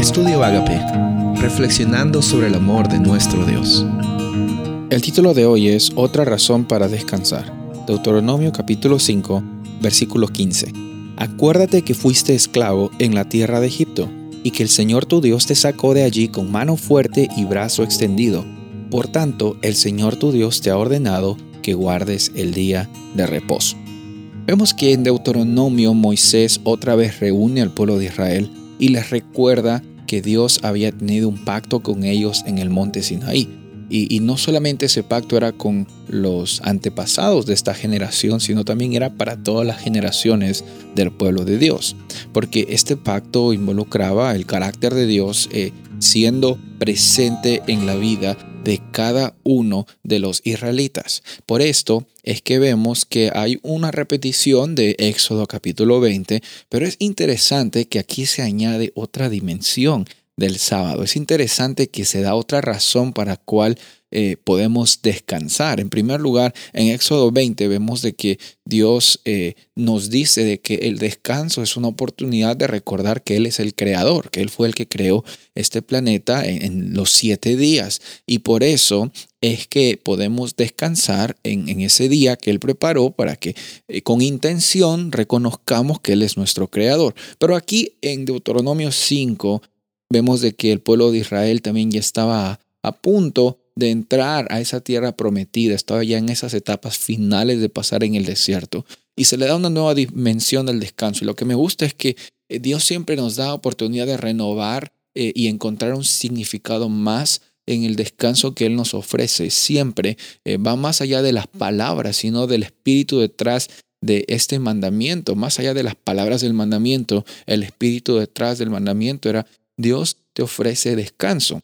Estudio Agape, reflexionando sobre el amor de nuestro Dios. El título de hoy es Otra razón para descansar. Deuteronomio capítulo 5, versículo 15. Acuérdate que fuiste esclavo en la tierra de Egipto, y que el Señor tu Dios te sacó de allí con mano fuerte y brazo extendido. Por tanto, el Señor tu Dios te ha ordenado que guardes el día de reposo. Vemos que en Deuteronomio Moisés otra vez reúne al pueblo de Israel y les recuerda que Dios había tenido un pacto con ellos en el monte Sinaí. Y, no solamente ese pacto era con los antepasados de esta generación, sino también era para todas las generaciones del pueblo de Dios. Porque este pacto involucraba el carácter de Dios eh, siendo presente en la vida de cada uno de los israelitas. Por esto es que vemos que hay una repetición de Éxodo capítulo 20, pero es interesante que aquí se añade otra dimensión del sábado. Es interesante que se da otra razón para cual eh, podemos descansar. En primer lugar, en Éxodo 20 vemos de que Dios eh, nos dice de que el descanso es una oportunidad de recordar que Él es el creador, que Él fue el que creó este planeta en, los siete días. Y por eso es que podemos descansar en, ese día que Él preparó para que eh, con intención reconozcamos que Él es nuestro creador. Pero aquí en Deuteronomio 5 vemos de que el pueblo de Israel también ya estaba a punto de entrar a esa tierra prometida, estaba ya en esas etapas finales de pasar en el desierto. Y se le da una nueva dimensión del descanso. Y lo que me gusta es que eh, Dios siempre nos da oportunidad de renovar eh, y encontrar un significado más en el descanso que Él nos ofrece. Siempre eh, va más allá de las palabras, sino del espíritu detrás de este mandamiento. Más allá de las palabras del mandamiento, el espíritu detrás del mandamiento era Dios te ofrece descanso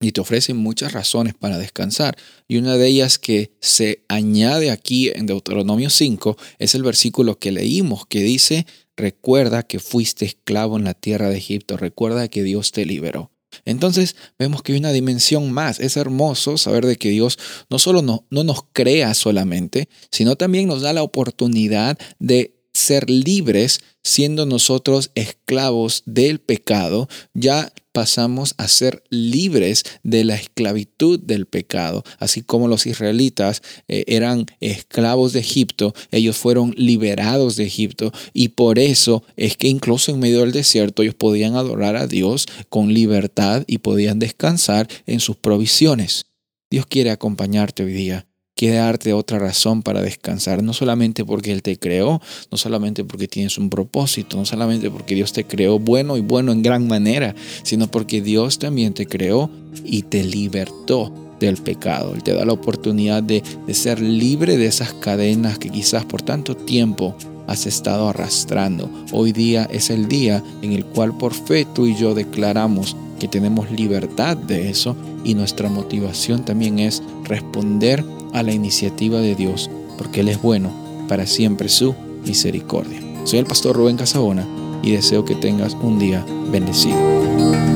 y te ofrece muchas razones para descansar. Y una de ellas que se añade aquí en Deuteronomio 5 es el versículo que leímos, que dice, recuerda que fuiste esclavo en la tierra de Egipto, recuerda que Dios te liberó. Entonces vemos que hay una dimensión más. Es hermoso saber de que Dios no solo no, no nos crea solamente, sino también nos da la oportunidad de ser libres siendo nosotros esclavos del pecado, ya pasamos a ser libres de la esclavitud del pecado. Así como los israelitas eh, eran esclavos de Egipto, ellos fueron liberados de Egipto y por eso es que incluso en medio del desierto ellos podían adorar a Dios con libertad y podían descansar en sus provisiones. Dios quiere acompañarte hoy día quiere darte otra razón para descansar, no solamente porque Él te creó, no solamente porque tienes un propósito, no solamente porque Dios te creó bueno y bueno en gran manera, sino porque Dios también te creó y te libertó del pecado. Él te da la oportunidad de, de ser libre de esas cadenas que quizás por tanto tiempo has estado arrastrando. Hoy día es el día en el cual por fe tú y yo declaramos que tenemos libertad de eso y nuestra motivación también es responder a la iniciativa de Dios, porque Él es bueno, para siempre su misericordia. Soy el pastor Rubén Casabona y deseo que tengas un día bendecido.